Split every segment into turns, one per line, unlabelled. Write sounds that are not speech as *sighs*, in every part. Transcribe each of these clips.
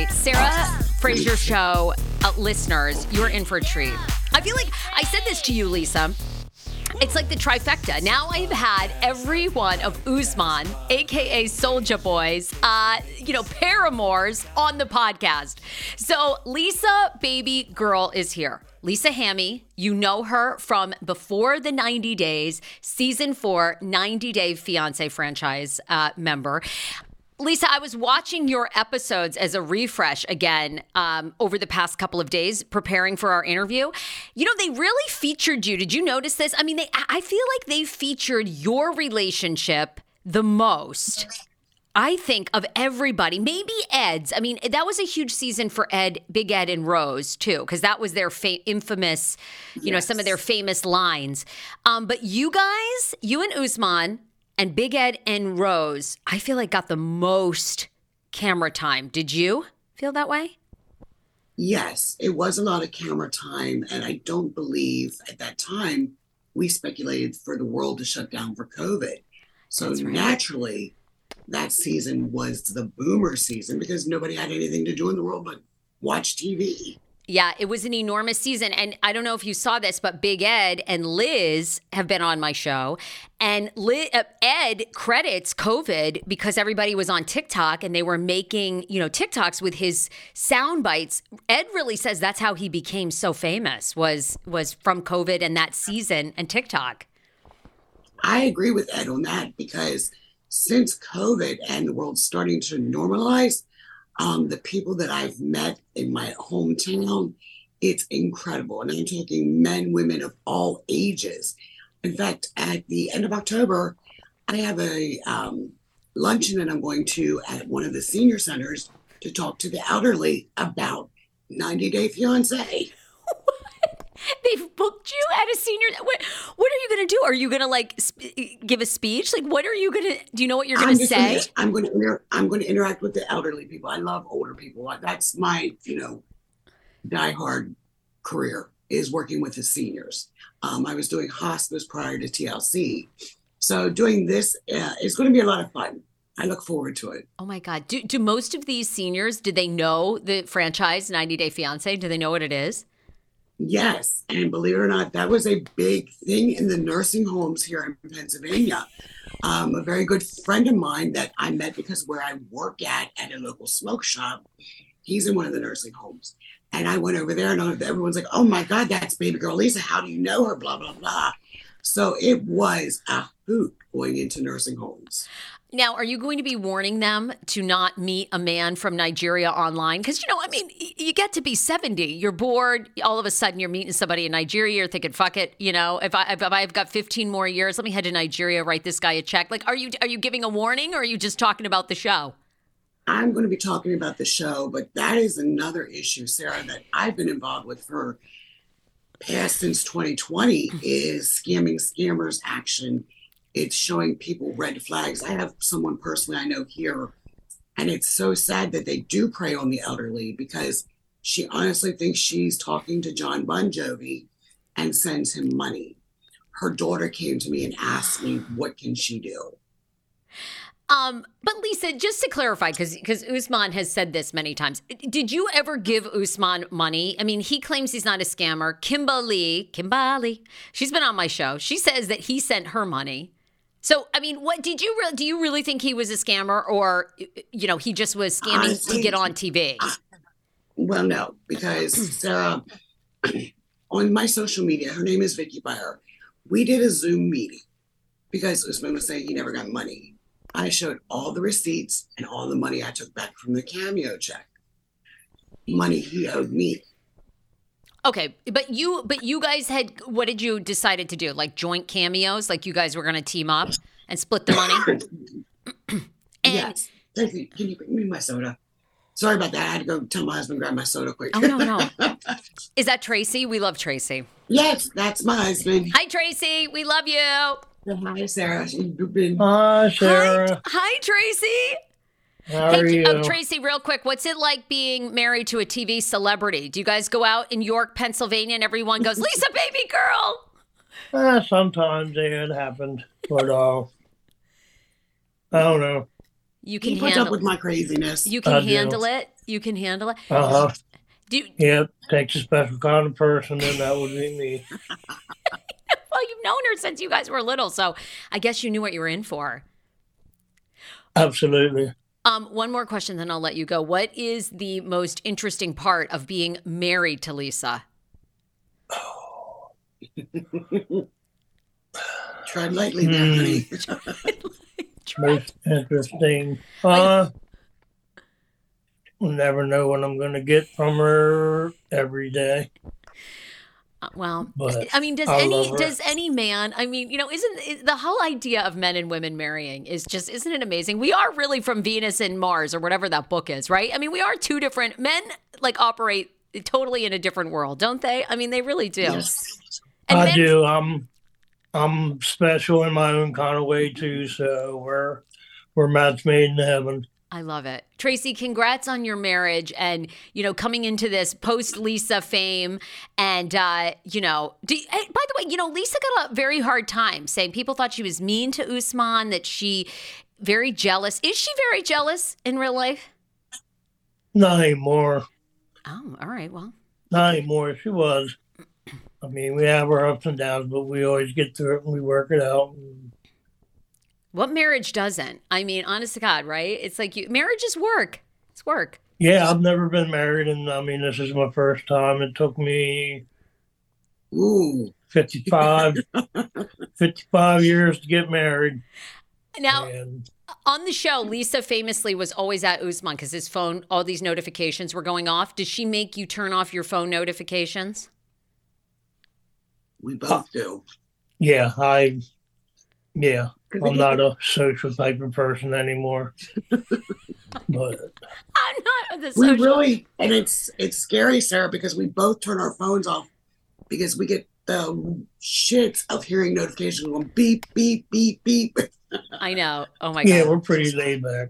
Right, Sarah Fraser Show uh, listeners, you're in for a treat. I feel like I said this to you, Lisa. It's like the trifecta. Now I've had every one of Usman, aka Sojaboy's, uh, you know, paramours on the podcast. So Lisa Baby Girl is here. Lisa Hamme, you know her from before the 90 days, season four, 90 Day Fiance franchise uh, member. Lisa, I was watching your episodes as a refresh again um, over the past couple of days, preparing for our interview. You know, they really featured you. Did you notice this? I mean, they, I feel like they featured your relationship the most. I think of everybody, maybe Ed's. I mean, that was a huge season for Ed, Big Ed, and Rose too, because that was their fa- infamous, you yes. know, some of their famous lines. Um, but you guys, you and Usman, and Big Ed and Rose, I feel like got the most camera time. Did you feel that way?
Yes, it was a lot of camera time. And I don't believe at that time we speculated for the world to shut down for COVID. So right. naturally, that season was the boomer season because nobody had anything to do in the world but watch TV.
Yeah, it was an enormous season. And I don't know if you saw this, but Big Ed and Liz have been on my show. And Liz, uh, Ed credits COVID because everybody was on TikTok and they were making, you know, TikToks with his sound bites. Ed really says that's how he became so famous was was from COVID and that season and TikTok.
I agree with Ed on that because since COVID and the world's starting to normalize, um, the people that I've met in my hometown, it's incredible. And I'm talking men, women of all ages. In fact, at the end of October, I have a um, luncheon that I'm going to at one of the senior centers to talk to the elderly about 90 Day Fiance. *laughs*
They've booked you at a senior. What, what are you going to do? Are you going to like sp- give a speech? Like, what are you going to? Do you know what you're going to say?
Gonna, I'm going to inter- I'm to interact with the elderly people. I love older people. That's my you know diehard career is working with the seniors. Um, I was doing hospice prior to TLC, so doing this uh, is going to be a lot of fun. I look forward to it.
Oh my God. Do, do most of these seniors, did they know the franchise 90 Day Fiance? Do they know what it is?
Yes. And believe it or not, that was a big thing in the nursing homes here in Pennsylvania. Um, a very good friend of mine that I met because where I work at, at a local smoke shop, he's in one of the nursing homes. And I went over there and everyone's like, oh my God, that's baby girl Lisa. How do you know her? Blah, blah, blah. So it was a hoot going into nursing homes.
Now, are you going to be warning them to not meet a man from Nigeria online? Because, you know, I mean, you get to be 70, you're bored. All of a sudden, you're meeting somebody in Nigeria. You're thinking, fuck it. You know, if, I, if I've got 15 more years, let me head to Nigeria, write this guy a check. Like, are you, are you giving a warning or are you just talking about the show?
I'm going to be talking about the show, but that is another issue, Sarah, that I've been involved with for past since 2020 mm. is scamming scammers action it's showing people red flags. I have someone personally I know here, and it's so sad that they do prey on the elderly because she honestly thinks she's talking to John Bon Jovi and sends him money. Her daughter came to me and asked me, what can she do?
Um, but Lisa, just to clarify, because because Usman has said this many times, did you ever give Usman money? I mean, he claims he's not a scammer. Kimberly, Kimberly, she's been on my show. She says that he sent her money. So, I mean, what did you re- do? You really think he was a scammer, or you know, he just was scamming to get on TV?
well, no, because Sarah, *clears throat* um, *clears throat* on my social media, her name is Vicky Byer. We did a Zoom meeting because Usman was saying he never got money. I showed all the receipts and all the money I took back from the cameo check, money he owed me.
Okay, but you but you guys had what did you decided to do? Like joint cameos? Like you guys were going to team up and split the
money? *coughs* *clears throat* yes. Thank you. Can you bring me my soda? Sorry about that. I had to go tell my husband grab my soda quick.
Oh no, no. *laughs* Is that Tracy? We love Tracy.
Yes, that's my husband.
Hi Tracy. We love you.
Hi Sarah.
Hi Sarah.
Hi, hi Tracy.
How hey, are you?
Tracy, real quick, what's it like being married to a TV celebrity? Do you guys go out in York, Pennsylvania, and everyone goes, Lisa, baby girl?
Uh, sometimes it happens, but uh, I don't know.
You can handle up with my craziness.
You can I handle do. it. You can handle it.
Uh huh. Do yeah, takes a special kind of person, and that would be me. *laughs*
well, you've known her since you guys were little, so I guess you knew what you were in for.
Absolutely.
Um, one more question, then I'll let you go. What is the most interesting part of being married to Lisa? *sighs*
Tread lightly there, honey. *laughs*
most interesting. Uh, never know what I'm going to get from her every day.
Well, but I mean, does I any does any man? I mean, you know, isn't the whole idea of men and women marrying is just isn't it amazing? We are really from Venus and Mars or whatever that book is, right? I mean, we are two different men. Like operate totally in a different world, don't they? I mean, they really do.
Yes. I men- do. I'm I'm special in my own kind of way too. So we're we're match made in heaven.
I love it. Tracy, congrats on your marriage and, you know, coming into this post Lisa fame. And, uh, you know, do, by the way, you know, Lisa got a very hard time saying people thought she was mean to Usman, that she very jealous. Is she very jealous in real life?
Not anymore.
Oh, all right. Well,
not anymore. She was. I mean, we have our ups and downs, but we always get through it and we work it out. And,
what marriage doesn't? I mean, honest to God, right? It's like you, marriage is work. It's work.
Yeah, I've never been married, and I mean, this is my first time. It took me
Ooh.
55, *laughs* 55 years to get married.
Now, and, On the show, Lisa famously was always at Usman because his phone, all these notifications were going off. Does she make you turn off your phone notifications?
We both do.
Yeah, I. Yeah, I'm not a social type of person anymore. but *laughs*
I'm not the
we really, and it's it's scary, Sarah, because we both turn our phones off because we get the shit of hearing notifications going beep beep beep beep. *laughs*
I know. Oh my god.
yeah, we're pretty laid back.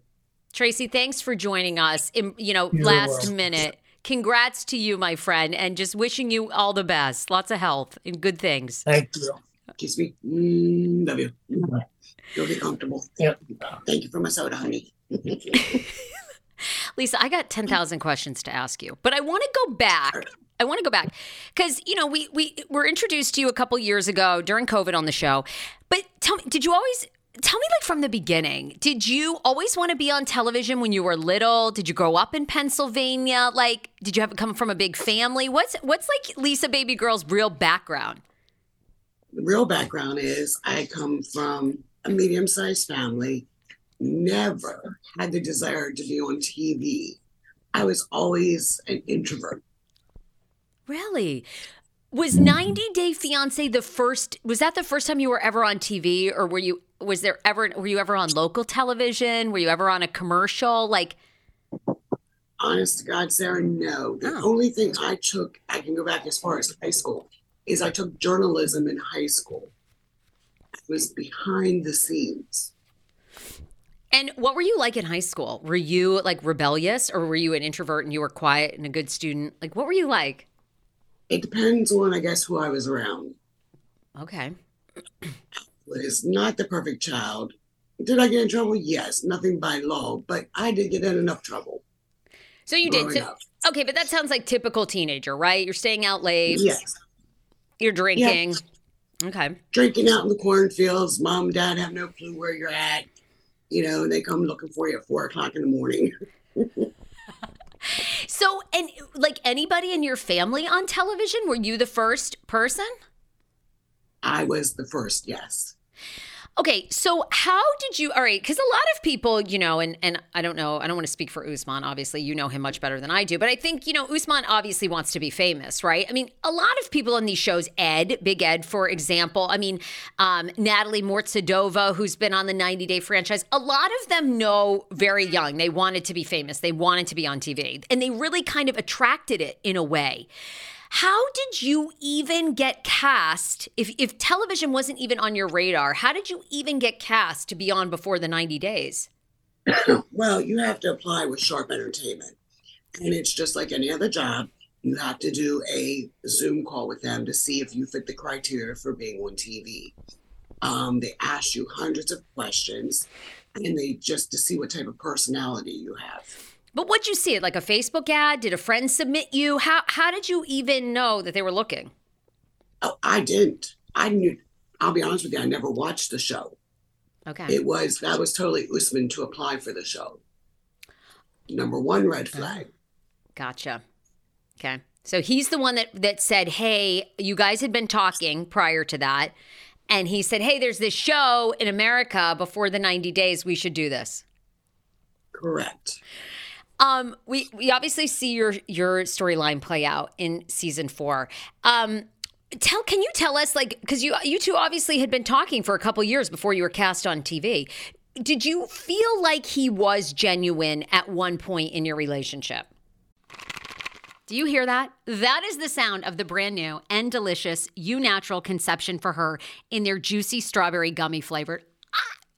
Tracy, thanks for joining us. In, you know,
You're
last
welcome.
minute. Congrats to you, my friend, and just wishing you all the best. Lots of health and good things.
Thank you.
Kiss me. Mm, love you. You'll be comfortable.
Yep.
Thank you for my soda, honey. *laughs*
Lisa, I got 10,000 questions to ask you, but I want to go back. I want to go back because, you know, we, we were introduced to you a couple years ago during COVID on the show. But tell me, did you always, tell me like from the beginning, did you always want to be on television when you were little? Did you grow up in Pennsylvania? Like, did you have come from a big family? What's, what's like Lisa Baby Girl's real background?
The real background is I come from a medium sized family, never had the desire to be on TV. I was always an introvert.
Really? Was 90 Day Fiance the first was that the first time you were ever on TV or were you was there ever were you ever on local television? Were you ever on a commercial? Like
Honest to God, Sarah, no. The
Oh.
only thing I took, I can go back as far as high school, is I took journalism in high school. Was behind the scenes.
and what were you like in high school? Were you like rebellious or were you an introvert and you were quiet and a good student? Like what were you like?
It depends on, I guess, who I was around.
Okay.
Was not the perfect child. Did I get in trouble? Yes, nothing by law, but I did get in enough trouble.
So you did. So,
up.
okay, but that sounds like typical teenager, right? You're staying out late.
Yes,
You're drinking. Okay.
drinking out in the cornfields. Mom and dad have no clue where you're at. You know, and they come looking for you at four o'clock in the morning. *laughs*
So, and like anybody in your family on television, were you the first person?
I was the first, yes.
Okay, so how did you? All right, because a lot of people, you know, and and I don't know, I don't want to speak for Usman. Obviously, you know him much better than I do, but I think you know Usman obviously wants to be famous, right? I mean, a lot of people on these shows, Ed, Big Ed, for example. I mean, um, Natalie Mordovtseva, who's been on the 90 Day franchise. A lot of them know very young they wanted to be famous, they wanted to be on TV, and they really kind of attracted it in a way. How did you even get cast? If, if television wasn't even on your radar, how did you even get cast to be on before the 90 days? *coughs*
Well, you have to apply with Sharp Entertainment. And it's just like any other job. You have to do a Zoom call with them to see if you fit the criteria for being on TV. Um, they ask you hundreds of questions and they just to see what type of personality you have.
But what'd you see? It? Like a Facebook ad? Did a friend submit you? How, how did you even know that they were looking?
Oh, I didn't. I knew, I'll be honest with you, I never watched the show.
Okay.
It was, that was totally Usman to apply for the show. Number one red flag.
Gotcha. Okay. So he's the one that that said, "Hey, you guys had been talking prior to that." And he said, "Hey, there's this show in America before the 90 days. We should do this."
Correct.
Um, we we obviously see your your storyline play out in season four. Um, tell can you tell us like because you you two obviously had been talking for a couple years before you were cast on TV. Did you feel like he was genuine at one point in your relationship? Do you hear that? That is the sound of the brand new and delicious Eu Natural Conception for Her in their juicy strawberry gummy flavored.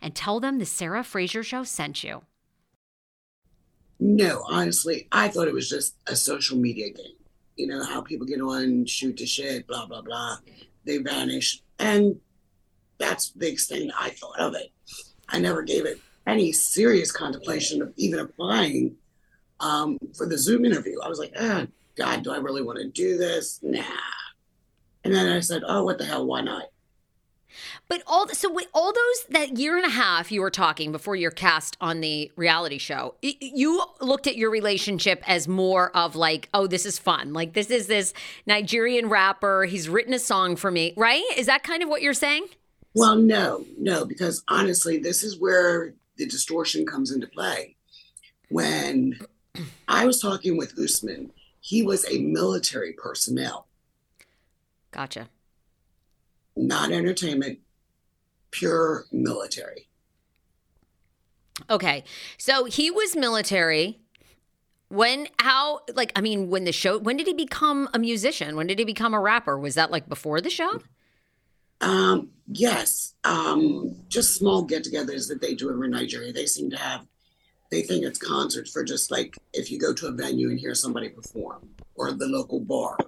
and tell them the Sarah Fraser Show sent you.
No, honestly, I thought it was just a social media game. You know, how people get on, shoot the shit, blah, blah, blah. They vanish. And that's the extent I thought of it. I never gave it any serious contemplation of even applying um, for the Zoom interview. I was like, oh, God, do I really want to do this? Nah. And then I said, oh, what the hell? Why not?
But all so all those that year and a half you were talking before you're cast on the reality show, you looked at your relationship as more of like, oh, this is fun. Like this is this Nigerian rapper. He's written a song for me, right? Is that kind of what you're saying?
Well, no, no, because honestly, this is where the distortion comes into play. When I was talking with Usman, he was a military personnel.
Gotcha
not entertainment, pure military.
Okay. So he was military. When, how, like, I mean, when the show, when did he become a musician? When did he become a rapper? Was that like before the show?
Um, yes. Um, just small get togethers that they do over in Nigeria. They seem to have, they think it's concerts for just like if you go to a venue and hear somebody perform or the local bar.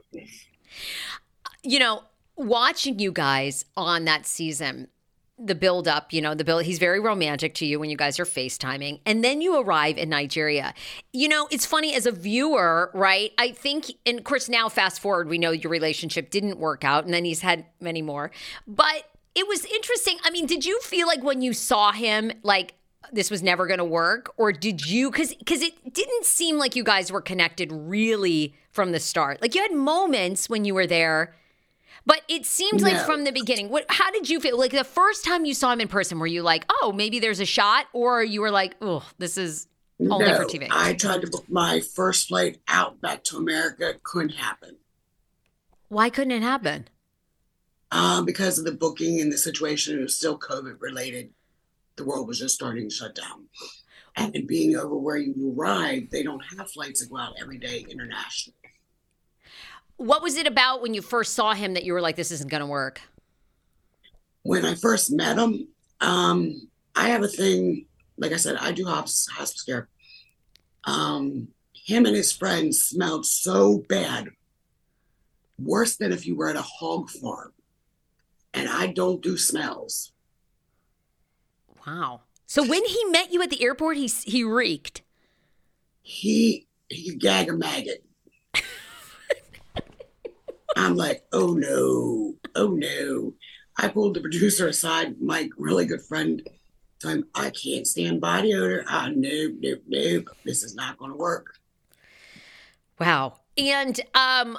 You know, watching you guys on that season the build up, you know, the build he's very romantic to you when you guys are FaceTiming. And then you arrive in Nigeria. You know, it's funny as a viewer, right? I think and of course now fast forward, we know your relationship didn't work out and then he's had many more. But it was interesting. I mean, did you feel like when you saw him like this was never going to work or did you cuz cuz it didn't seem like you guys were connected really from the start. Like you had moments when you were there but it seemed no. like from the beginning. What? How did you feel? Like the first time you saw him in person, were you like, "Oh, maybe there's a shot," or you were like, "Oh, this is only
no,
for TV"?
I tried to book my first flight out back to America. It couldn't happen.
Why couldn't it happen?
Um, because of the booking and the situation. It was still COVID related. The world was just starting to shut down. And being over where you arrive, they don't have flights that go out every day internationally.
What was it about when you first saw him that you were like, this isn't going to work?
When I first met him, um, I have a thing, like I said, I do hospice, hospice care. Um, him and his friends smelled so bad, worse than if you were at a hog farm. And I don't do smells.
Wow. So when he met you at the airport, he he reeked.
He he gag a maggot. I'm like, oh no, oh no. I pulled the producer aside, my really good friend. Him, I can't stand body odor. Ah, nope, nope, nope. This is not going to work.
Wow. And um,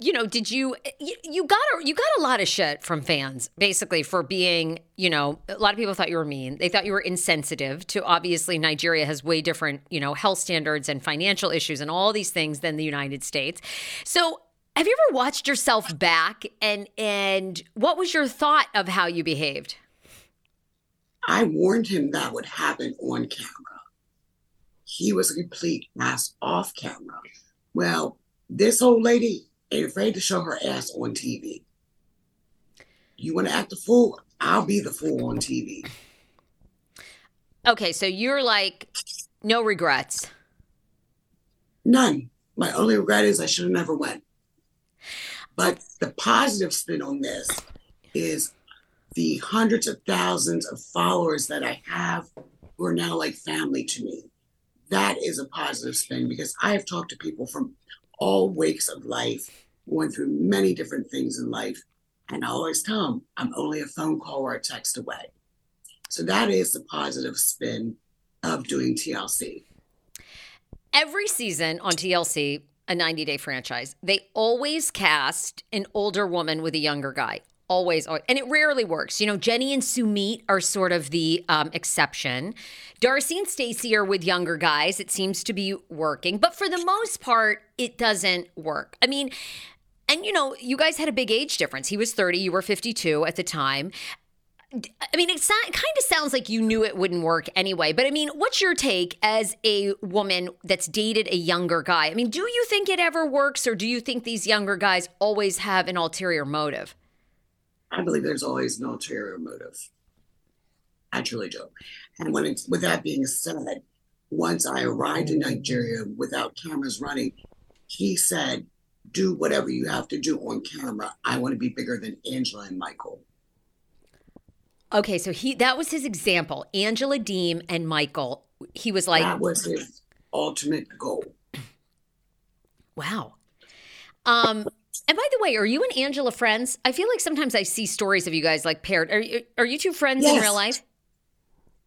you know, did you you got a you got a lot of shit from fans basically for being, you know, a lot of people thought you were mean. They thought you were insensitive to obviously Nigeria has way different, you know, health standards and financial issues and all these things than the United States. So Have you ever watched yourself back and and what was your thought of how you behaved?
I warned him that would happen on camera. He was a complete ass off camera. Well, this old lady ain't afraid to show her ass on TV. You want to act a fool? I'll be the fool on TV.
Okay, so you're like, no regrets.
None. My only regret is I should have never went. But the positive spin on this is the hundreds of thousands of followers that I have who are now like family to me. That is a positive spin because I have talked to people from all wakes of life, going through many different things in life. And I always tell them I'm only a phone call or a text away. So that is the positive spin of doing TLC.
Every season on TLC, a 90 day franchise, they always cast an older woman with a younger guy. Always, always, and it rarely works. You know, Jenny and Sumit are sort of the um, exception. Darcy and Stacy are with younger guys. It seems to be working, but for the most part, it doesn't work. I mean, and you know, you guys had a big age difference. He was 30, you were 52 at the time. I mean, it, it kind of sounds like you knew it wouldn't work anyway. But I mean, what's your take as a woman that's dated a younger guy? I mean, do you think it ever works, or do you think these younger guys always have an ulterior motive?
I believe there's always an ulterior motive. I truly do. And when it's with that being said, once I arrived in Nigeria without cameras running, he said, "Do whatever you have to do on camera. I want to be bigger than Angela and Michael."
Okay, so he that was his example. Angela Deem and Michael. He was like
that was his ultimate goal.
Wow. Um and by the way, are you and Angela friends? I feel like sometimes I see stories of you guys like paired. Are you are you two friends yes. in real life?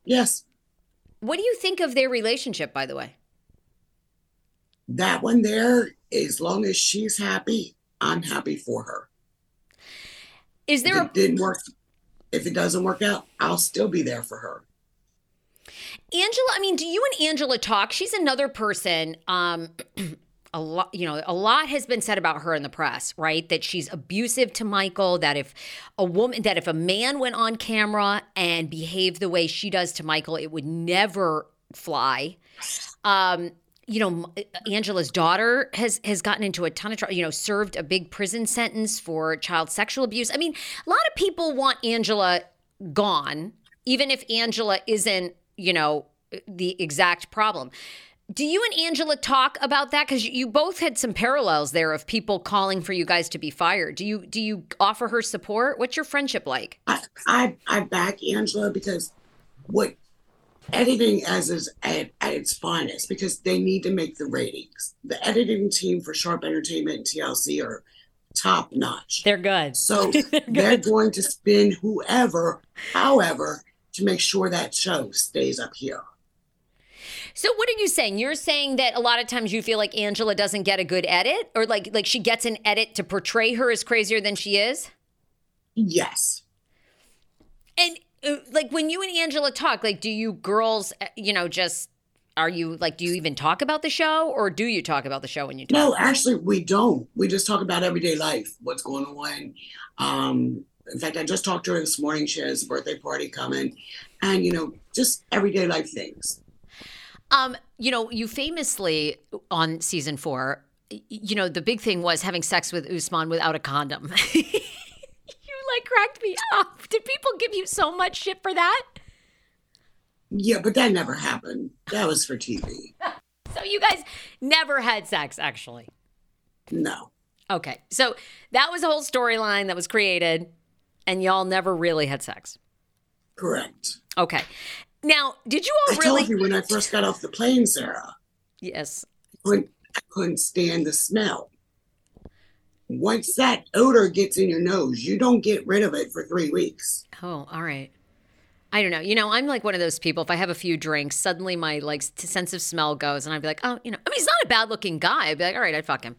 Yes.
What do you think of their relationship, by the way?
That one there, as long as she's happy, I'm happy for her.
Is there
if
a
it didn't work if it doesn't work out, I'll still be there for her.
Angela, I mean, do you and Angela talk? She's another person. Um, *clears throat* a lot, you know, a lot has been said about her in the press, right? That she's abusive to Michael. That if a woman, that if a man went on camera and behaved the way she does to Michael, it would never fly. Um, you know, eh, eh, Angela's daughter has has gotten into a ton of trouble. You know, served a big prison sentence for child sexual abuse. I mean, a lot of people want Angela gone, even if Angela isn't, you know, eh, the exact problem. Do you and Angela talk about that? Because you both had some parallels there of people calling for you guys to be fired. Do you do you offer her support? What's your friendship like?
I I, I back Angela because what editing as is at, at its finest because they need to make the ratings. The editing team for Sharp Entertainment and TLC are top notch.
They're good.
So *laughs* they're, good. they're going to spin whoever, however, to make sure that show stays up here.
So what are you saying? You're saying that a lot of times you feel like Angela doesn't get a good edit or like like she gets an edit to portray her as crazier than she is?
Yes.
And like when you and Angela talk, like do you girls, uh, you know, just are you like do you even talk about the show or do you talk about the show when you talk?
No, actually we don't. We just talk about everyday life, what's going on. Um in fact, I just talked to her this morning. She has a birthday party coming, and you know, just everyday life things.
Um, you know, you famously on season four, you know, the big thing was having sex with Usman without a condom. *laughs* like cracked me up. *laughs* Did people give you so much shit for that?
Yeah, but that never happened. That was for TV. *laughs*
so you guys never had sex, actually?
No.
Okay. So that was a whole storyline that was created, and y'all never really had sex.
Correct.
Okay. Now, did you all
I
really?
I told you when I first got off the plane, Sarah.
Yes.
I couldn't, I couldn't stand the smell once that odor gets in your nose, you don't get rid of it for three weeks.
Oh, all right. I don't know. You know, I'm like one of those people. If I have a few drinks, suddenly my like sense of smell goes, and I'd be like, oh, you know, I mean, he's not a bad looking guy. I'd be like, all right, I'd fuck him.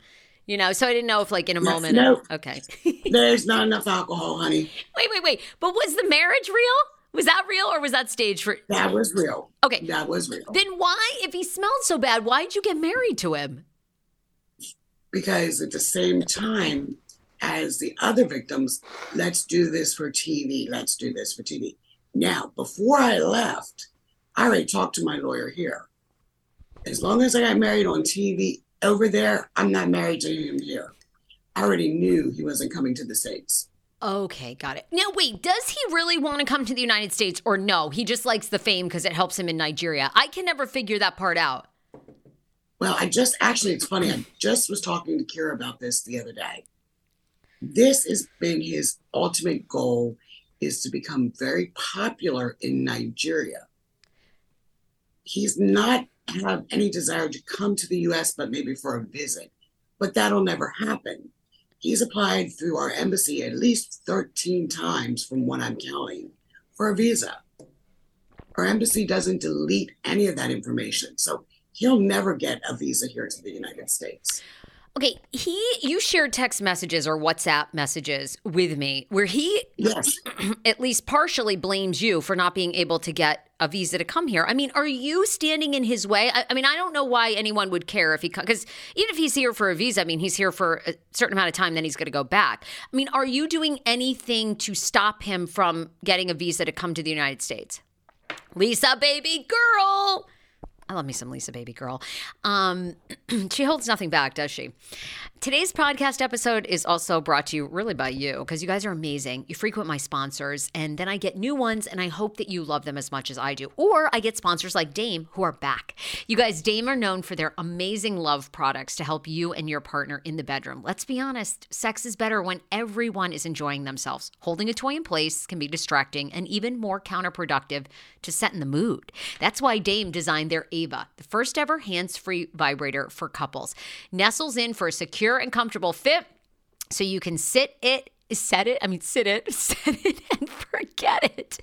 You know, so I didn't know if like in a yes, moment.
No.
Okay. *laughs*
There's not enough alcohol, honey.
Wait, wait, wait. But was the marriage real? Was that real or was that staged for?
That was real.
Okay.
That was real.
Then why, if he smelled so bad, why'd you get married to him?
Because at the same time as the other victims, let's do this for TV, let's do this for TV. Now, before I left, I already talked to my lawyer here. As long as I got married on TV over there, I'm not married to him here. I already knew he wasn't coming to the States.
Okay, got it. Now, wait, does he really want to come to the United States or no? He just likes the fame because it helps him in Nigeria. I can never figure that part out.
Well, I just actually, it's funny. I just was talking to Kira about this the other day. This has been his ultimate goal is to become very popular in Nigeria. He's not have any desire to come to the US, but maybe for a visit. But that'll never happen. He's applied through our embassy at least 13 times from what I'm counting for a visa. Our embassy doesn't delete any of that information. So he'll never get a visa here to the United States.
Okay, he you shared text messages or WhatsApp messages with me where he
yes. *clears throat*
at least partially blames you for not being able to get a visa to come here. I mean, are you standing in his way? I, I mean, I don't know why anyone would care if he because even if he's here for a visa, I mean, he's here for a certain amount of time, then he's going to go back. I mean, are you doing anything to stop him from getting a visa to come to the United States? Lisa, baby girl. I love me some Lisa Baby Girl. Um, *clears throat* she holds nothing back, does she? Today's podcast episode is also brought to you really by you because you guys are amazing. You frequent my sponsors, and then I get new ones, and I hope that you love them as much as I do. Or I get sponsors like Dame who are back. You guys, Dame are known for their amazing love products to help you and your partner in the bedroom. Let's be honest, sex is better when everyone is enjoying themselves. Holding a toy in place can be distracting and even more counterproductive to set in the mood. That's why Dame designed their Ava, the first ever hands free vibrator for couples. Nestles in for a secure and comfortable fit so you can sit it set it, I mean, sit it, *laughs* set it, and forget it.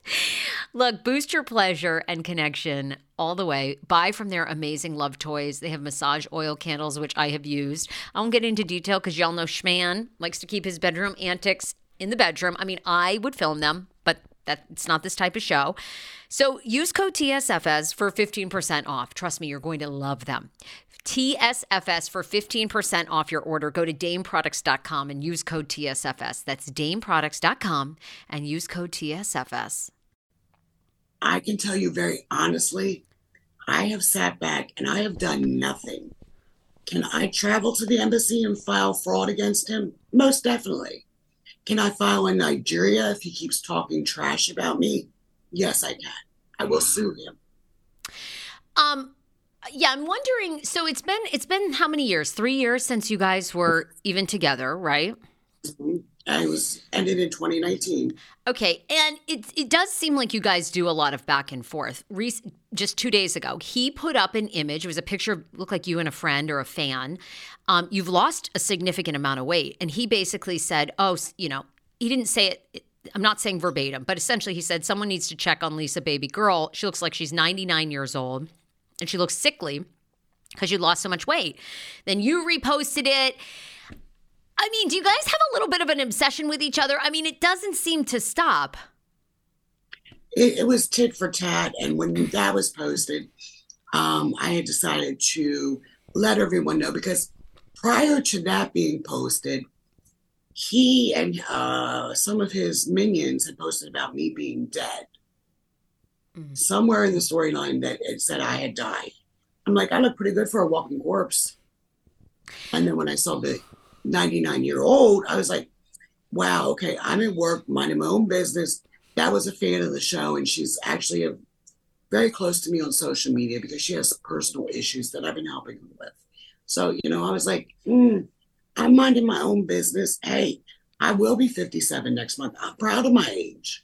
Look, boost your pleasure and connection all the way. Buy from their amazing love toys. They have massage oil candles, which I have used. I won't get into detail because y'all know Schman likes to keep his bedroom antics in the bedroom. I mean, I would film them, but that's not this type of show. So use code TSFS for 15% off. Trust me, you're going to love them. TSFS for 15% off your order. Go to dameproducts.com and use code TSFS. That's dameproducts.com and use code TSFS.
I can tell you very honestly, I have sat back and I have done nothing. Can I travel to the embassy and file fraud against him? Most definitely. Can I file in Nigeria if he keeps talking trash about me? Yes, I can. I will sue him.
Um, yeah, I'm wondering. So it's been it's been how many years? Three years since you guys were even together, right?
Mm-hmm. I was ended in 2019.
Okay, and it it does seem like you guys do a lot of back and forth. Re- just two days ago, he put up an image. It was a picture, looked like you and a friend or a fan. Um, you've lost a significant amount of weight, and he basically said, "Oh, you know," he didn't say it. I'm not saying verbatim, but essentially he said someone needs to check on Lisa baby girl. She looks like she's 99 years old and she looks sickly because you lost so much weight. Then you reposted it. I mean, do you guys have a little bit of an obsession with each other? I mean, it doesn't seem to stop.
It, it was tit for tat. And when that was posted, um, I had decided to let everyone know because prior to that being posted, he and uh, some of his minions had posted about me being dead. Mm-hmm. Somewhere in the storyline that it said I had died. I'm like, I look pretty good for a walking corpse. And then when I saw the 99 year old, I was like, wow, okay, I'm at work, minding my own business. That was a fan of the show, and she's actually a, very close to me on social media because she has personal issues that I've been helping her with. So, you know, I was like, mm, I'm minding my own business. Hey, I will be 57 next month. I'm proud of my age.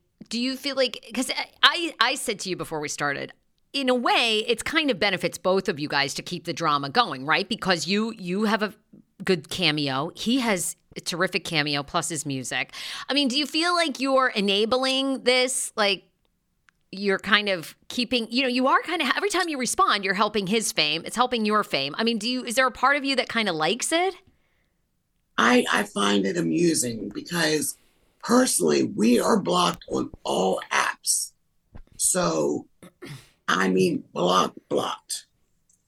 do you feel like because I I said to you before we started in a way it's kind of benefits both of you guys to keep the drama going right? Because you you have a good cameo. He has a terrific cameo plus his music. I mean do you feel like you're enabling this? Like you're kind of keeping you know you are kind of every time you respond you're helping his fame. It's helping your fame. I mean do you is there a part of you that kind of likes it?
I i find it amusing because personally, we are blocked on all apps. So, I mean, blocked, blocked.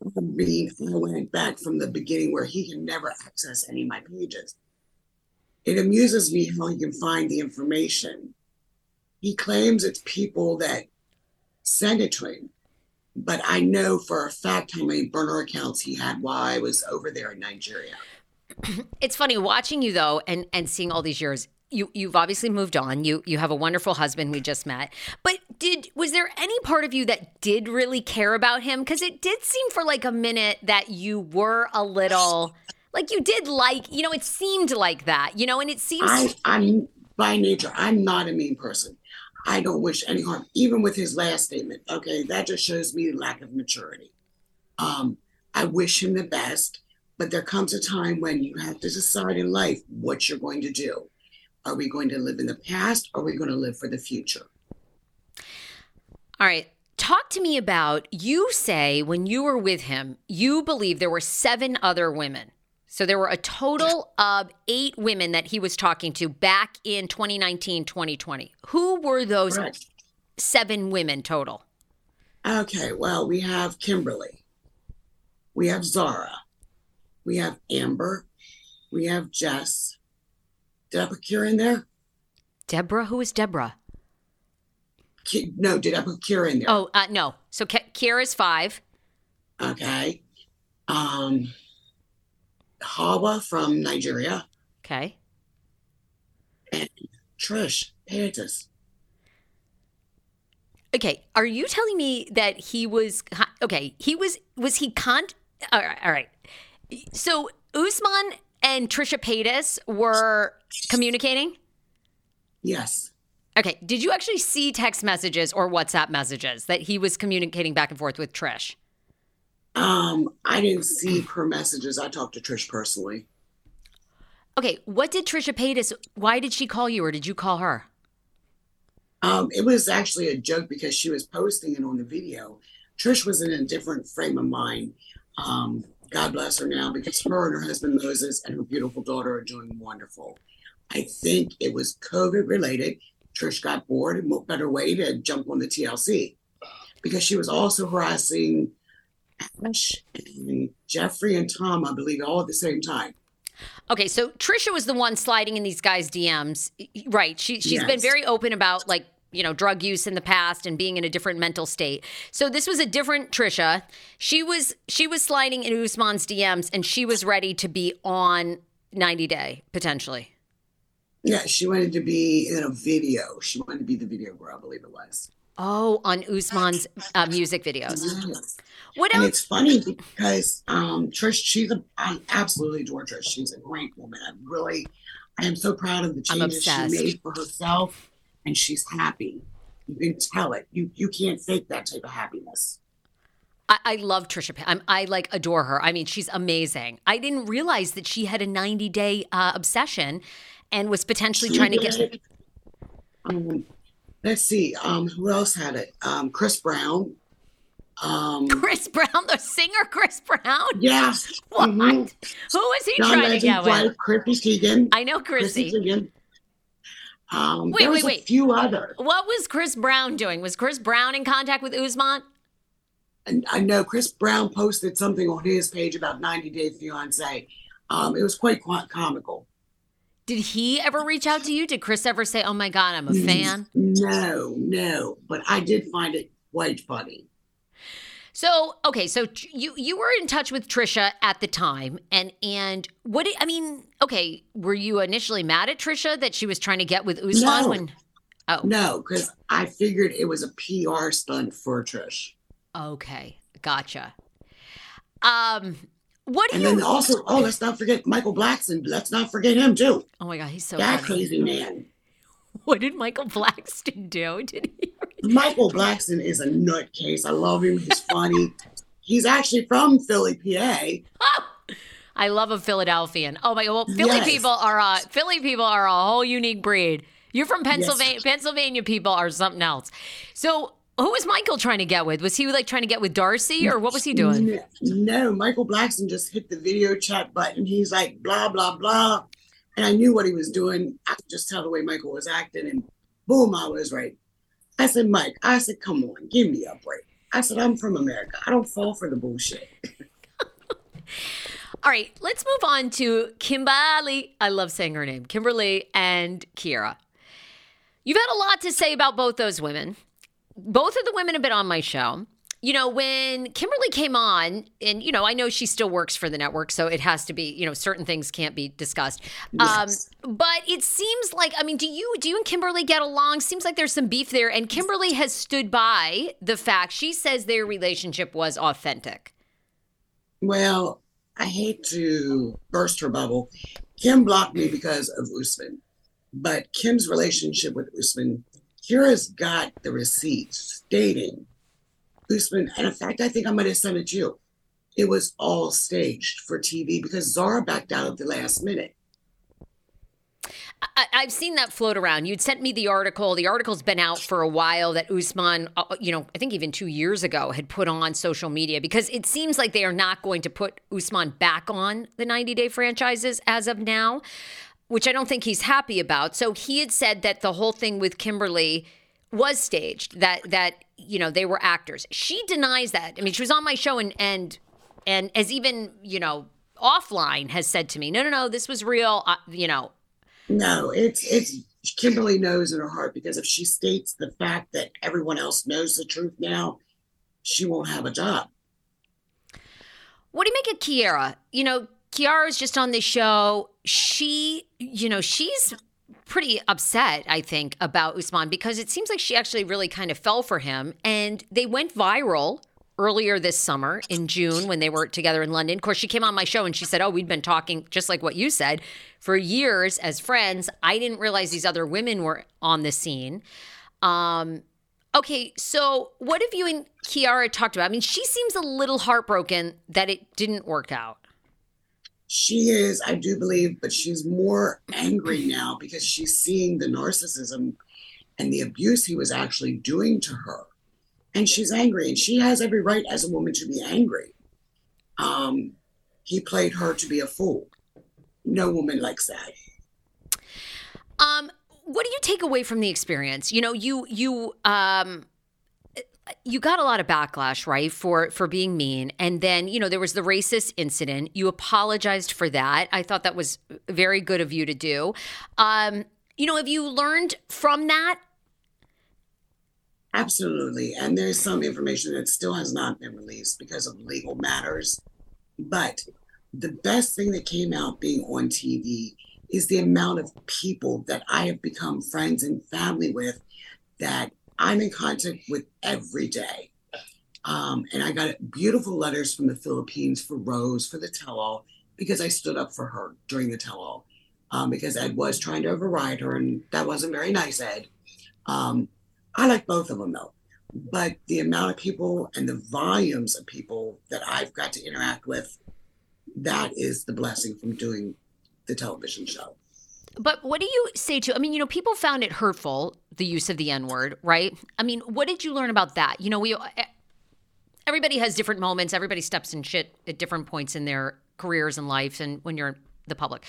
I mean, I went back from the beginning where he can never access any of my pages. It amuses me how he can find the information. He claims it's people that send it to him, but I know for a fact how many burner accounts he had while I was over there in Nigeria. *clears throat*
It's funny watching you though, and and seeing all these years you you've obviously moved on. You you have a wonderful husband we just met. But did was there any part of you that did really care about him cuz it did seem for like a minute that you were a little like you did like, you know, it seemed like that. You know, and it seems
I I'm by nature I'm not a mean person. I don't wish any harm even with his last statement. Okay, that just shows me lack of maturity. Um I wish him the best, but there comes a time when you have to decide in life what you're going to do are we going to live in the past? Or are we going to live for the future?
All right. Talk to me about you say when you were with him, you believe there were seven other women. So there were a total of eight women that he was talking to back in 2019, 2020. Who were those seven women total?
Okay, well, we have Kimberly, we have Zara, we have Amber, we have Jess, did I put Kira in there?
Deborah? Who is Deborah?
Ki- no, did I put Kira in there?
Oh, uh, no. So K- Kira's five.
Okay. Um, Hawa from Nigeria.
Okay.
And Trish Paytas.
okay, are you telling me that he was okay? He was was he con? All right, all right. So Usman and Trisha Paytas were communicating.
Yes.
Okay. Did you actually see text messages or WhatsApp messages that he was communicating back and forth with Trish?
Um, I didn't see her messages. I talked to Trish personally.
Okay, what did Trisha Paytas? Why did she call you, or did you call her?
Um, it was actually a joke because she was posting it on the video. Trish was in a different frame of mind. Um, God bless her now because her and her husband Moses and her beautiful daughter are doing wonderful. I think it was COVID related. Trish got bored and what better way to jump on the TLC because she was also harassing Ash and Jeffree and Tom, I believe, all at the same time.
Okay, so Trisha was the one sliding in these guys' DMs, right? She she's yes. been very open about like you know drug use in the past and being in a different mental state. So this was a different Trisha. She was she was sliding in Usman's DMs and she was ready to be on 90 Day potentially.
Yeah, she wanted to be in a video. She wanted to be the video girl, I believe it was.
Oh, on Usman's uh, music videos.
Yes. What else? And it's funny because um, Trish, she's a, I absolutely adore Trish. She's a great woman. I really, I am so proud of the changes she made for herself, and she's happy. You can tell it. You you can't fake that type of happiness.
I, I love Trisha. I'm, I like adore her. I mean, she's amazing. I didn't realize that she had a 90 day uh, obsession and was potentially she trying to get.
Um, let's see. Um, who else had it? Um, Chris Brown.
Um, *laughs* Chris Brown, the singer Chris Brown.
Yeah. *laughs*
What? Mm-hmm. Who was he John trying Legend's to get wife, with?
Chrissy Teigen.
I know Chrissy. Chrissy Teigen.
Um, wait, wait, wait. A few other.
What was Chris Brown doing? Was Chris Brown in contact with Usman?
And I know Chris Brown posted something on his page about 90 Day Fiance. Um, it was quite, quite comical.
Did he ever reach out to you? Did Chris ever say, "Oh my God, I'm a fan"?
No, no. But I did find it quite funny.
So okay, so you you were in touch with Trisha at the time, and and what did, I mean? Okay, were you initially mad at Trisha that she was trying to get with Usman?
No,
when,
oh no, because I figured it was a PR stunt for Trish.
Okay, gotcha. Um, what do
and
you?
And then also, oh, let's not forget Michael Blackson. Let's not forget him too.
Oh my God, he's so
that funny. crazy man. *laughs*
What did Michael Blackson do? Did he? *laughs*
Michael Blackson is a nutcase. I love him. He's funny. He's actually from Philly, PA.
Oh, *laughs* I love a Philadelphian. Oh my! God, well, Philly yes. people are uh, Philly people are a whole unique breed. You're from Pennsylvania. Yes. Pennsylvania people are something else. So who was Michael trying to get with? Was he like trying to get with Darcy or what was he doing?
No, Michael Blackson just hit the video chat button. He's like, blah, blah, blah. And I knew what he was doing. I could just tell the way Michael was acting. And boom, I was right. I said, Mike, I said, come on, give me a break. I said, I'm from America. I don't fall for the bullshit. *laughs*
All right, let's move on to Kimberly. I love saying her name, Kimberly and Kiera. You've had a lot to say about both those women both of the women have been on my show. You know, when Kimberly came on, and you know, I know she still works for the network, so it has to be, you know, certain things can't be discussed. Yes. Um, but it seems like, I mean, do you do you and Kimberly get along? Seems like there's some beef there, and Kimberly has stood by the fact she says their relationship was authentic.
Well, I hate to burst her bubble. Kim blocked me because of Usman, but Kim's relationship with Usman Kiera's got the receipt stating Usman, and in fact, I think I might have sent it to you. It was all staged for TV because Zara backed out at the last minute.
I, have seen that float around. You'd sent me the article. The article's been out for a while that Usman, uh, you know, I think even two years ago had put on social media because it seems like they are not going to put Usman back on the 90 day franchises as of now which I don't think he's happy about. So he had said that the whole thing with Kimberly was staged, that that you know they were actors. She denies that. I mean, she was on my show and and and as even you know offline has said to me, no, no, no, this was real. Uh, you know,
no, it's it's Kimberly knows in her heart because if she states the fact that everyone else knows the truth now, she won't have a job.
What do you make of Kiara? You know, Kiara's just on this show. She, you know, she's pretty upset, I think, about Usman because it seems like she actually really kind of fell for him. And they went viral earlier this summer in June when they were together in London. Of course, she came on my show and she said, Oh, we'd been talking just like what you said for years as friends. I didn't realize these other women were on the scene. Um, okay, so what have you and Kiara talked about? I mean, she seems a little heartbroken that it didn't work out.
She is, I do believe, but she's more angry now because she's seeing the narcissism and the abuse he was actually doing to her and she's angry, and she has every right as a woman to be angry. Um, he played her to be a fool. No woman likes that.
Um, what do you take away from the experience? You know, you you um you got a lot of backlash, right, for for being mean, and then you know there was the racist incident. You apologized for that. I thought that was very good of you to do. Um, you know, have you learned from that
Absolutely. And there's some information that still has not been released because of legal matters. But the best thing that came out being on TV is the amount of people that I have become friends and family with that I'm in contact with every day. Um, and I got beautiful letters from the Philippines for Rose for the tell all because I stood up for her during the tell all um, because Ed was trying to override her, and that wasn't very nice, Ed. Um, I like both of them though. But the amount of people and the volumes of people that I've got to interact with, that is the blessing from doing the television show.
But what do you say to? I mean, you know, people found it hurtful the use of the N word, right? I mean, what did you learn about that? You know, we eh, everybody has different moments. Everybody steps in shit at different points in their careers and life, and when you're the public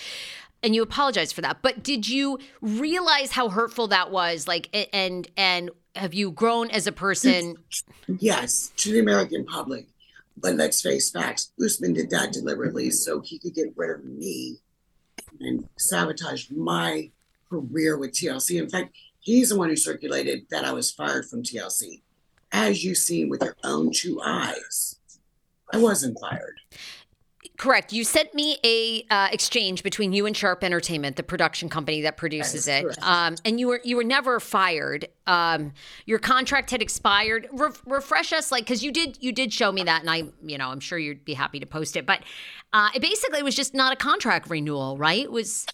and you apologize for that. But did you realize how hurtful that was? Like, and and have you grown as a person?
Yes, to the American public. But let's face facts. Usman did that deliberately so he could get rid of me and sabotage my career with TLC. In fact, he's the one who circulated that I was fired from TLC. As you see with your own two eyes, I wasn't fired.
Correct. You sent me a uh, exchange between you and Sharp Entertainment, the production company that produces it, um, and you were you were never fired. Um, your contract had expired. Re- refresh us, like, because you did you did show me that, and I, you know, I'm sure you'd be happy to post it. But uh, it basically was just not a contract renewal, right? It was.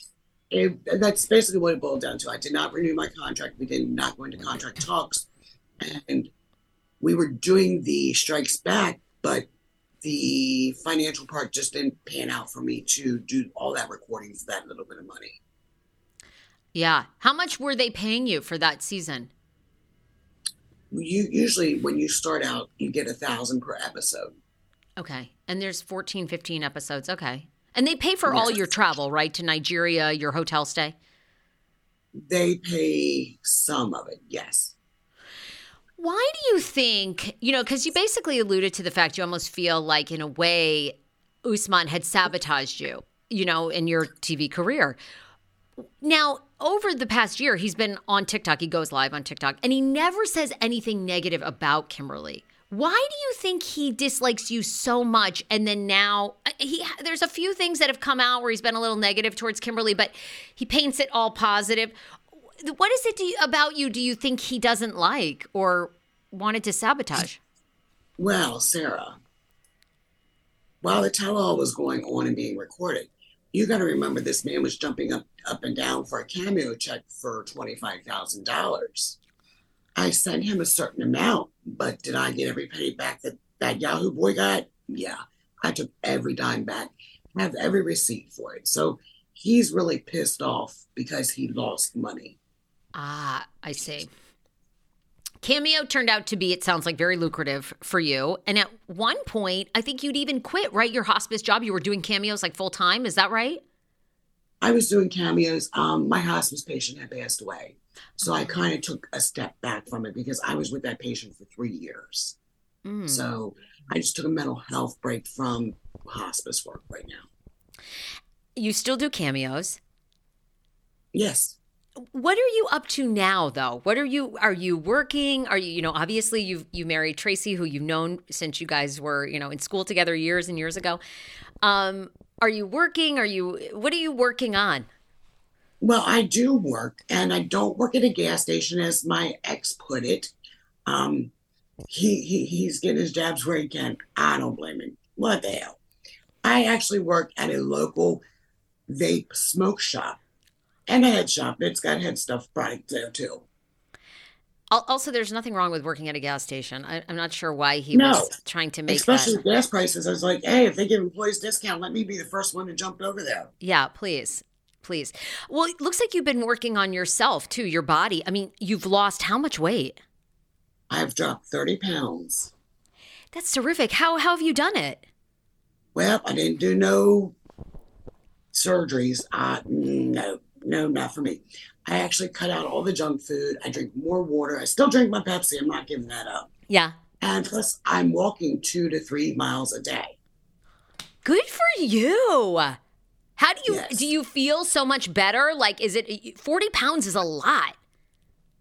It, that's basically what it boiled down to. I did not renew my contract. We did not go into contract talks, and we were doing the strikes back, but the financial part just didn't pan out for me to do all that recording for that little bit of money.
Yeah. How much were they paying you for that season?
You usually when you start out, you get a thousand per episode.
Okay. And there's 14, 15 episodes. Okay. And they pay for yes. all your travel, right? To Nigeria, your hotel stay?
They pay some of it, yes.
Why do you think, you know, because you basically alluded to the fact you almost feel like, in a way, Usman had sabotaged you, you know, in your TV career. Now, over the past year, he's been on TikTok. He goes live on TikTok, and he never says anything negative about Kimberly. Why do you think he dislikes you so much? And then now uh, he there's a few things that have come out where he's been a little negative towards Kimberly, but he paints it all positive what is it you, about you do you think he doesn't like or wanted to sabotage?
Well, Sarah, while the tell-all was going on and being recorded, you got to remember this man was jumping up up and down for a cameo check for twenty five thousand dollars. I sent him a certain amount, but did I get every penny back that that Yahoo boy got? Yeah, I took every dime back. I have every receipt for it. So he's really pissed off because he lost money.
Ah, I see. Cameo turned out to be, it sounds like, very lucrative for you. And at one point, I think you'd even quit, right? Your hospice job. You were doing cameos like full time. Is that right?
I was doing cameos. Um, my hospice patient had passed away. So I kind of took a step back from it because I was with that patient for three years. Mm. So I just took a mental health break from hospice work right now.
You still do cameos?
Yes
what are you up to now though what are you are you working are you you know obviously you you married tracy who you've known since you guys were you know in school together years and years ago um are you working are you what are you working on
Well, I do work, and I don't work at a gas station, as my ex put it. Um, he, he he's getting his jabs where he can. I don't blame him. What the hell? I actually work at a local vape smoke shop and a head shop. It's got head stuff product there too.
Also, there's nothing wrong with working at a gas station. I, am not sure why he no, was trying to make
especially
that.
gas prices. I was like, hey, if they give employees discount, let me be the first one to jump over there.
Yeah, please, please. Well, it looks like you've been working on yourself too, your body. I mean, you've lost how much weight?
I've dropped 30 pounds.
That's terrific. How, how have you done it?
Well, I didn't do no surgeries. Uh, no, no, not for me. I actually cut out all the junk food. I drink more water. I still drink my Pepsi. I'm not giving that up.
Yeah.
And plus, I'm walking two to three miles a day.
Good for you. How do you yes. do? You feel so much better? Like, is it 40 pounds is a lot?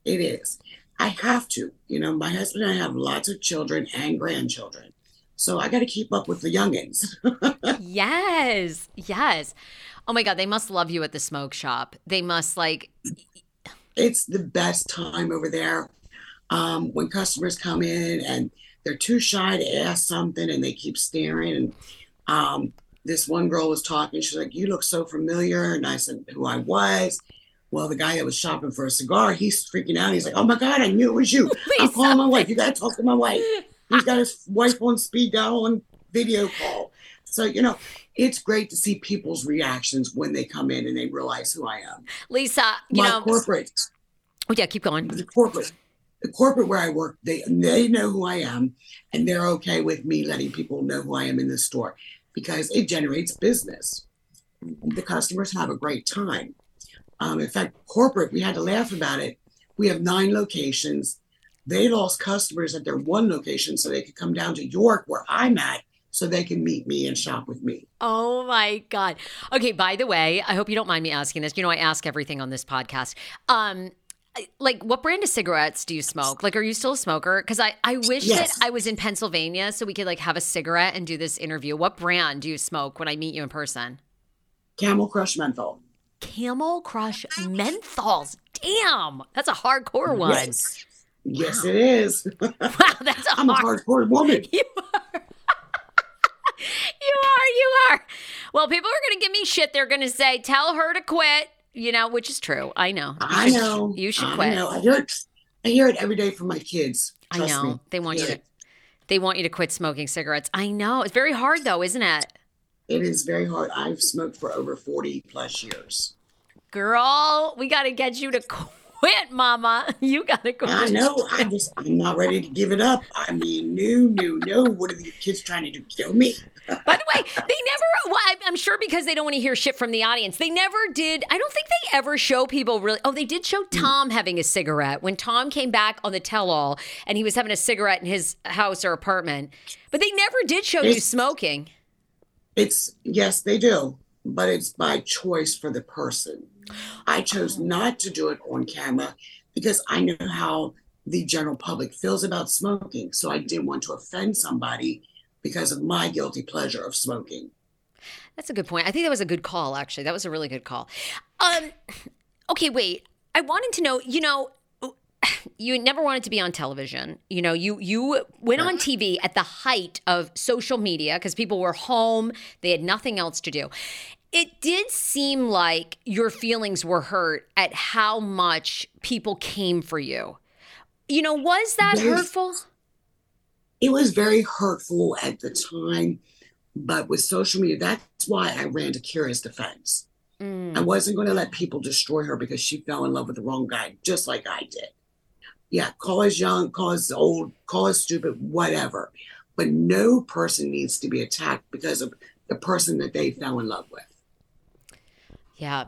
It is. I have to. You know, my husband and I have lots of children and grandchildren. So I got to keep up with the youngins. *laughs*
yes. Yes. Oh my God. They must love you at the smoke shop. They must like.
It's the best time over there. Um, when customers come in and they're too shy to ask something and they keep staring. And um, this one girl was talking. She's like, You look so familiar. And I said, Who I was. Well, the guy that was shopping for a cigar, he's freaking out. He's like, "Oh my god, I knew it was you! *laughs* I'm calling my wife. You gotta talk to my wife." He's got his wife on speed dial on video call. So you know, it's great to see people's reactions when they come in and they realize who I am.
Lisa, you
my
know,
corporate.
Oh yeah, keep going.
The corporate, the corporate where I work, they they know who I am, and they're okay with me letting people know who I am in the store because it generates business. The customers have a great time. Um, in fact, corporate, we had to laugh about it. We have nine locations. They lost customers at their one location so they could come down to York, where I'm at, so they can meet me and shop with me.
Oh my God. Okay, by the way, I hope you don't mind me asking this. You know, I ask everything on this podcast. Um, like what brand of cigarettes do you smoke like are you still a smoker because i i wish yes. that i was in pennsylvania so we could like have a cigarette and do this interview what brand do you smoke when i meet you in person
camel crush menthol
Camel Crush menthols. Damn, that's a hardcore one.
Yes, yes it is.
wow, *laughs* that's a
I'm hard- a hardcore woman. *laughs*
You are. *laughs* you are. You are. Well, people are going to give me shit. They're going to say, "Tell her to quit." You know, which is true. I know.
You I
should,
know.
You should quit.
I know. I hear it. I hear it every day from my kids. Trust
I know.
Me.
They want you to. They want you to quit smoking cigarettes. I know. It's very hard, though, isn't it?
It is very hard. I've smoked for over 40 plus years.
Girl, we got to get you to quit, mama. *laughs* You got to quit.
I know. I just, I'm not ready to give it up. I mean, no, no, no. What are the kids trying to do? Kill me? *laughs*
By the way, they never, well, I'm sure because they don't want to hear shit from the audience. They never did. I don't think they ever show people really. Oh, they did show mm. Tom having a cigarette when Tom came back on the tell all and he was having a cigarette in his house or apartment. But they never did show it's, you smoking.
It's yes, they do, but it's by choice for the person. I chose not to do it on camera because I know how the general public feels about smoking. So I didn't want to offend somebody because of my guilty pleasure of smoking.
That's a good point. I think that was a good call, actually. That was a really good call. Um, okay, wait. I wanted to know, you know, *clears throat* you never wanted to be on television. You know, you you went on TV at the height of social media because people were home, they had nothing else to do. It did seem like your feelings were hurt at how much people came for you. You know, was that hurtful?
It was very hurtful at the time, but with social media, that's why I ran to Kiara's Defense. Mm. I wasn't going to let people destroy her because she fell in love with the wrong guy, just like I did yeah, call us young, call us old, call us stupid, whatever. But no person needs to be attacked because of the person that they fell in love with.
Yeah.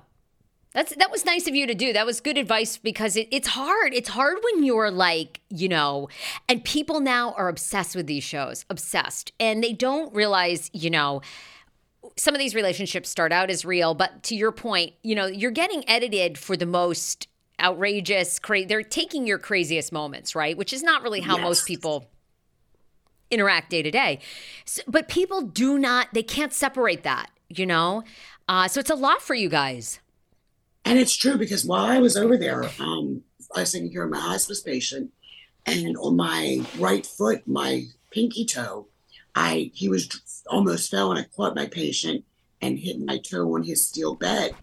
That's that was nice of you to do. That was good advice because it, it's hard. It's hard when you're like, you know, and people now are obsessed with these shows, obsessed. And they don't realize, you know, some of these relationships start out as real, but to your point, you know, you're getting edited for the most outrageous, cra- they're taking your craziest moments, right? Which is not really how yes. most people interact day to day. So, but people do not, they can't separate that, you know? Uh, so it's a lot for you guys.
And it's true because while I was over there, um, I was taking care of my hospice patient, and on my right foot, my pinky toe, I he was almost fell and I caught my patient and hit my toe on his steel bed.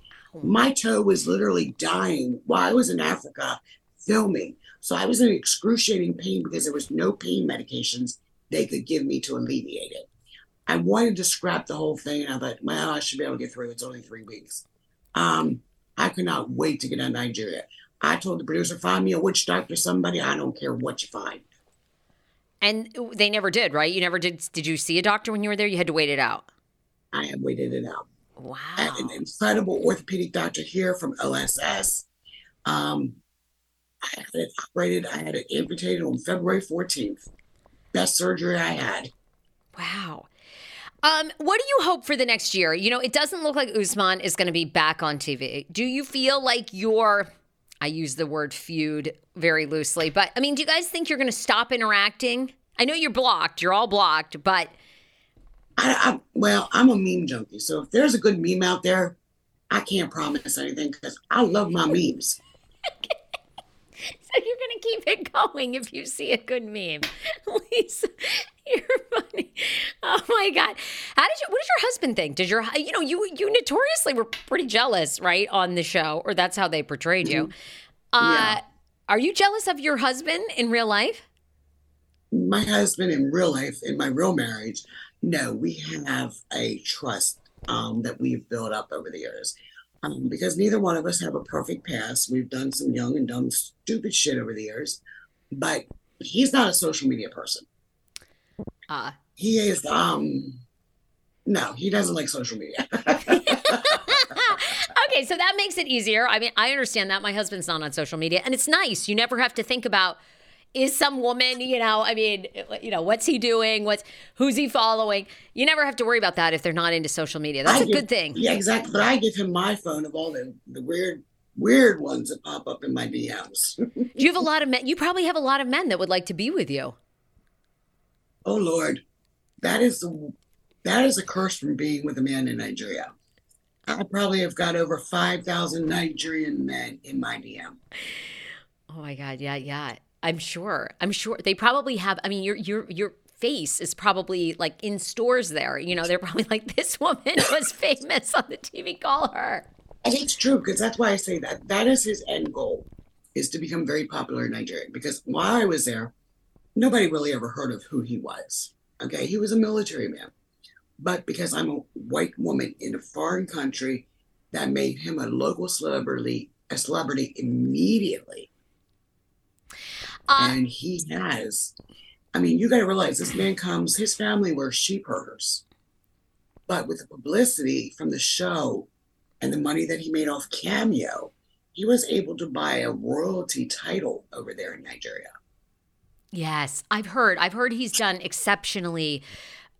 My toe was literally dying while I was in Africa filming. So I was in excruciating pain because there was no pain medications they could give me to alleviate it. I wanted to scrap the whole thing, and I thought, well, I should be able to get through. It's only three weeks. Um, I could not wait to get out of Nigeria. I told the producer, find me a witch doctor, somebody. I don't care what you find.
And they never did, right? You never did. Did you see a doctor when you were there? You had to wait it out.
I had waited it out.
Wow.
an incredible orthopedic doctor here from OSS. Um, I had it operated. I had it amputated on February 14th. Best surgery I had.
Wow. Um, what do you hope for the next year? You know, it doesn't look like Usman is going to be back on TV. Do you feel like your, I use the word feud very loosely, but I mean, do you guys think you're going to stop interacting? I know you're blocked, you're all blocked, but.
I, I, well, I'm a meme junkie. So if there's a good meme out there, I can't promise anything because I love my memes. *laughs* *laughs*
so you're going to keep it going if you see a good meme. *laughs* Lisa, you're funny. Oh my god. How did you what does your husband think? Did your you know, you you notoriously were pretty jealous, right, on the show or that's how they portrayed you. Mm-hmm. Uh yeah. are you jealous of your husband in real life?
My husband in real life in my real marriage, no, we have a trust um, that we've built up over the years um, because neither one of us have a perfect past. We've done some young and dumb, stupid shit over the years, but he's not a social media person. Uh, he is, um, no, he doesn't like social media. *laughs* okay,
so that makes it easier. I mean, I understand that. My husband's not on social media, and it's nice. You never have to think about is some woman, you know, I mean, you know, what's he doing? What's who's he following? You never have to worry about that if they're not into social media. That's I a
give,
good thing.
Yeah, exactly. But I give him my phone of all the, the weird weird ones that pop up in my DMs.
Do you have a lot of men? You probably have a lot of men that would like to be with you.
Oh Lord, that is the that is a curse from being with a man in Nigeria. I probably have got over five thousand Nigerian men in my DM.
Oh my God! Yeah, yeah. I'm sure. I'm sure they probably have. I mean, your your your face is probably like in stores there. You know, they're probably like, this woman *laughs* was famous on the TV. Call her.
And it's true because that's why I say that. That is his end goal, is to become very popular in Nigeria. Because while I was there, nobody really ever heard of who he was. Okay, he was a military man, but because I'm a white woman in a foreign country, that made him a local celebrity, a celebrity immediately uh, and he has, I mean, you got to realize this man comes, his family were sheep herders. But with the publicity from the show and the money that he made off Cameo, he was able to buy a royalty title over there in Nigeria.
Yes, I've heard. I've heard he's done exceptionally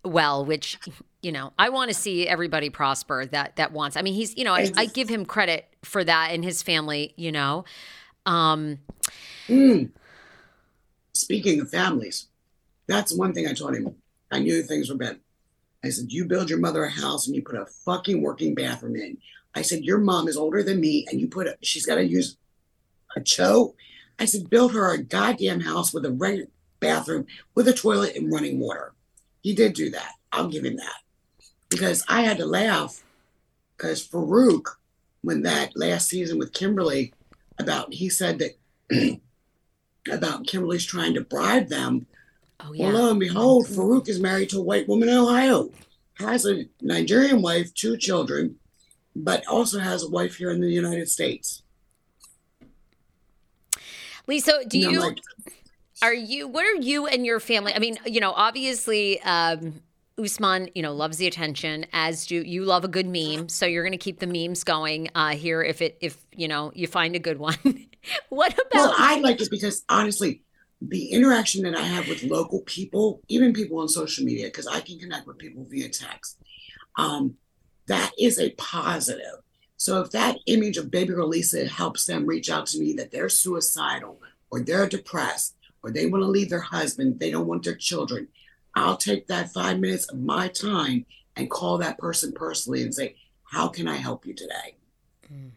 well, which you know, I want to see everybody prosper that that wants. I mean, he's, you know, I, I give him credit for that and his family, you know. Um
mm. Speaking of families, that's one thing I told him. I knew things were bad. I said, You build your mother a house and you put a fucking working bathroom in. I said, Your mom is older than me and you put a, she's got to use a cho. I said, Build her a goddamn house with a regular bathroom with a toilet and running water. He did do that. I'll give him that. Because I had to laugh because Farouk, when that last season with Kimberly, about he said that *clears throat* about Kimberly's trying to bribe them. Oh, yeah. Well, lo and behold, Farouk is married to a white woman in Ohio, has a Nigerian wife, two children, but also has a wife here in the United States.
Lisa, do you, like, are you, what are you and your family? I mean, you know, obviously, um, Usman, you know, loves the attention, as do you love a good meme. So you're going to keep the memes going uh, here if it, if, you know, you find a good one. *laughs* what about?
Well, I like it because honestly, the interaction that I have with local people, even people on social media, because I can connect with people via text, um, that is a positive. So if that image of baby Lisa helps them reach out to me that they're suicidal or they're depressed or they want to leave their husband, they don't want their children, I'll take that five minutes of my time and call that person personally and say, How can I help you today?
Mm.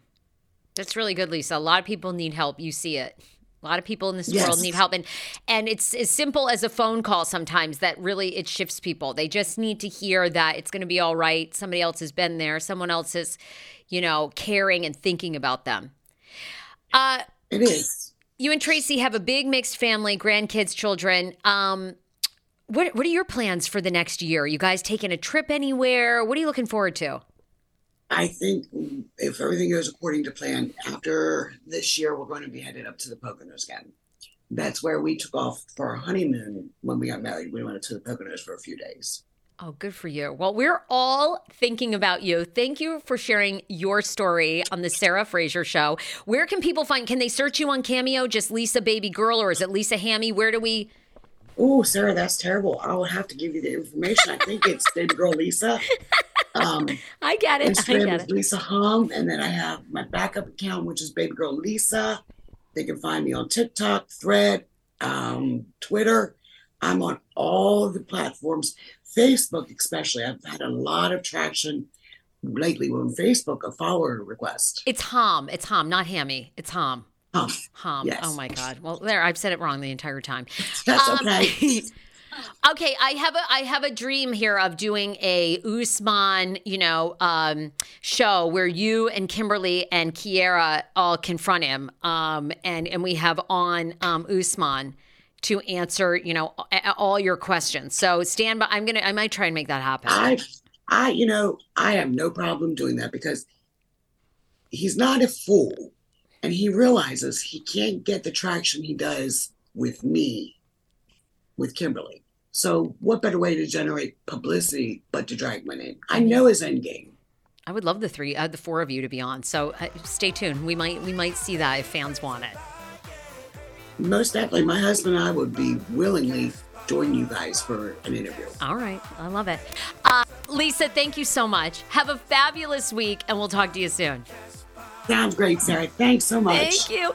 That's really good, Lisa. A lot of people need help. You see it. A lot of people in this
Yes.
world need help and and it's as simple as a phone call sometimes that really it shifts people. They just need to hear that it's going to be all right. Somebody else has been there. Someone else is, you know, caring and thinking about them. Uh
It is.
you and Tracy have a big mixed family, grandkids, children. Um what what are your plans for the next year? Are You guys taking a trip anywhere? What are you looking forward to?
I think if everything goes according to plan, after this year, we're going to be headed up to the Poconos again. That's where we took off for our honeymoon when we got married. We went to the Poconos for a few days.
Oh, good for you. Well, we're all thinking about you. Thank you for sharing your story on the Sarah Fraser show. Where can people find can they search you on Cameo just Lisa Baby Girl or is it Lisa Hammy? Where do we
Oh, Sarah, that's terrible. I will have to give you the information. I think it's Baby Girl Lisa. Um, *laughs*
I get it. I
Instagram is
it.
Lisa Hamme, and then I have my backup account, which is Baby Girl Lisa. They can find me on TikTok, Thread, um, Twitter. I'm on all the platforms, Facebook especially. I've had a lot of traction lately on Facebook, a follower request.
It's Hom. It's Hom, not Hammy. It's Hom.
Huh,
Hom.
Yes.
Oh my God. Well, there, I've said it wrong the entire time. *laughs*
that's
Um,
okay. *laughs*
okay, I have a I have a dream here of doing a Usman, you know, um, show where you and Kimberly and Kiera all confront him, um, and and we have on um, Usman to answer, you know, all your questions. So stand by. I'm gonna. I might try and make that happen.
I, I, you know, I have no problem doing that because he's not a fool, and he realizes he can't get the traction he does with me, with Kimberly. So, what better way to generate publicity but to drag my name? I know his end game.
I would love the three, uh, the four of you to be on. So uh, stay tuned. We might we might see that if fans want it.
Most definitely, my husband and I would be willingly join you guys for an interview.
All right, I love it. Uh, Lisa, thank you so much. Have a fabulous week, and we'll talk to you soon.
Sounds great, Sarah. Thanks so much.
Thank you.